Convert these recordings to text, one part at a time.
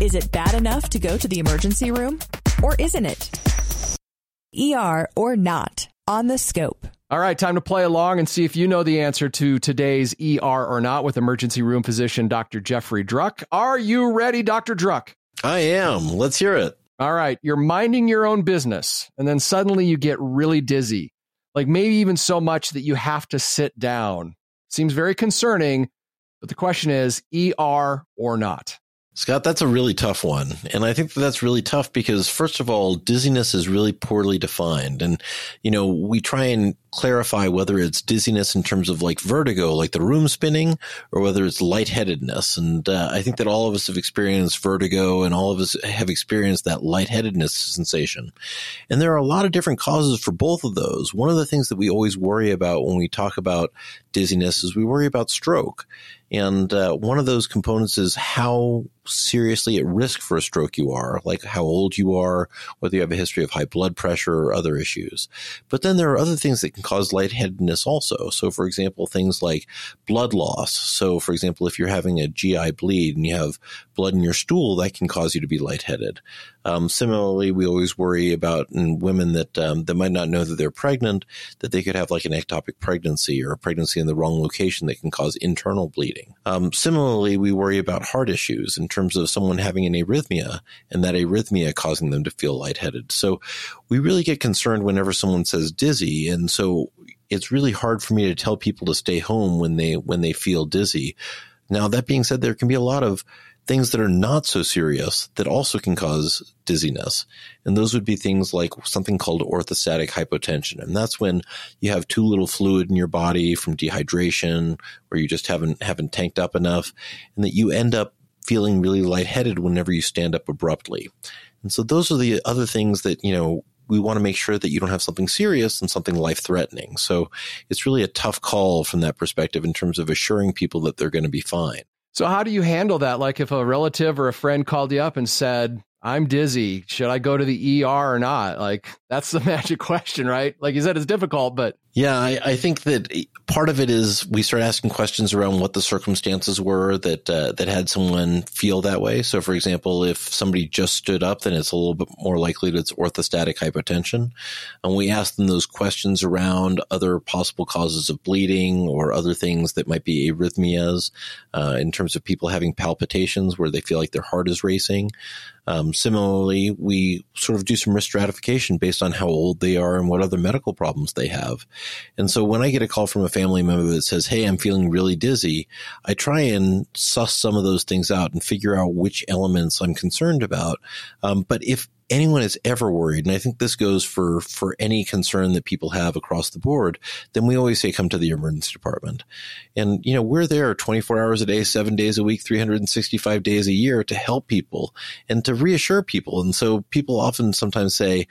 Is it bad enough to go to the emergency room? Or isn't it? ER or not on the scope. All right, time to play along and see if you know the answer to today's ER or not with emergency room physician Dr. Jeffrey Druck. Are you ready, Dr. Druck? I am. Let's hear it. All right, you're minding your own business, and then suddenly you get really dizzy, like maybe even so much that you have to sit down. Seems very concerning, but the question is ER or not? Scott, that's a really tough one. And I think that that's really tough because, first of all, dizziness is really poorly defined. And, you know, we try and clarify whether it's dizziness in terms of like vertigo, like the room spinning, or whether it's lightheadedness. And uh, I think that all of us have experienced vertigo and all of us have experienced that lightheadedness sensation. And there are a lot of different causes for both of those. One of the things that we always worry about when we talk about dizziness is we worry about stroke. And uh, one of those components is how seriously at risk for a stroke you are, like how old you are, whether you have a history of high blood pressure or other issues. But then there are other things that can cause lightheadedness also. So, for example, things like blood loss. So, for example, if you're having a GI bleed and you have blood in your stool, that can cause you to be lightheaded. Um, similarly, we always worry about in women that um, that might not know that they're pregnant that they could have like an ectopic pregnancy or a pregnancy in the wrong location that can cause internal bleeding. Um, similarly, we worry about heart issues in terms of someone having an arrhythmia and that arrhythmia causing them to feel lightheaded. So we really get concerned whenever someone says dizzy, and so it's really hard for me to tell people to stay home when they when they feel dizzy. Now that being said, there can be a lot of things that are not so serious that also can cause dizziness. And those would be things like something called orthostatic hypotension. And that's when you have too little fluid in your body from dehydration or you just haven't, haven't tanked up enough and that you end up feeling really lightheaded whenever you stand up abruptly. And so those are the other things that, you know, we want to make sure that you don't have something serious and something life threatening. So it's really a tough call from that perspective in terms of assuring people that they're going to be fine. So, how do you handle that? Like, if a relative or a friend called you up and said, I'm dizzy, should I go to the ER or not? Like, that's the magic question, right? Like you said, it's difficult, but yeah, I, I, think that part of it is we start asking questions around what the circumstances were that uh, that had someone feel that way. So, for example, if somebody just stood up, then it's a little bit more likely that it's orthostatic hypotension. And we ask them those questions around other possible causes of bleeding or other things that might be arrhythmias uh, in terms of people having palpitations where they feel like their heart is racing. Um, similarly, we sort of do some risk stratification based on how old they are and what other medical problems they have. And so when I get a call from a family member that says, Hey, I'm feeling really dizzy, I try and suss some of those things out and figure out which elements I'm concerned about. Um, but if anyone is ever worried, and I think this goes for, for any concern that people have across the board, then we always say come to the emergency department. And, you know, we're there 24 hours a day, seven days a week, 365 days a year to help people and to reassure people. And so people often sometimes say,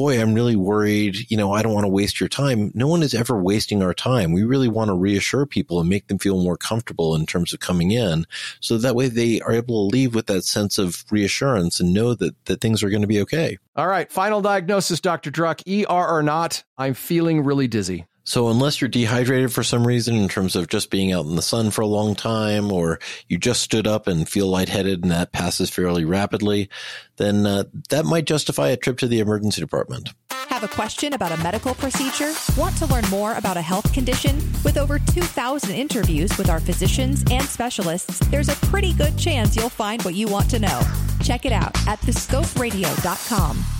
boy, I'm really worried. You know, I don't want to waste your time. No one is ever wasting our time. We really want to reassure people and make them feel more comfortable in terms of coming in. So that way they are able to leave with that sense of reassurance and know that, that things are going to be okay. All right. Final diagnosis, Dr. Druck, ER or not, I'm feeling really dizzy. So unless you're dehydrated for some reason in terms of just being out in the sun for a long time, or you just stood up and feel lightheaded and that passes fairly rapidly, then uh, that might justify a trip to the emergency department. Have a question about a medical procedure? Want to learn more about a health condition? With over 2,000 interviews with our physicians and specialists, there's a pretty good chance you'll find what you want to know. Check it out at thescoperadio.com.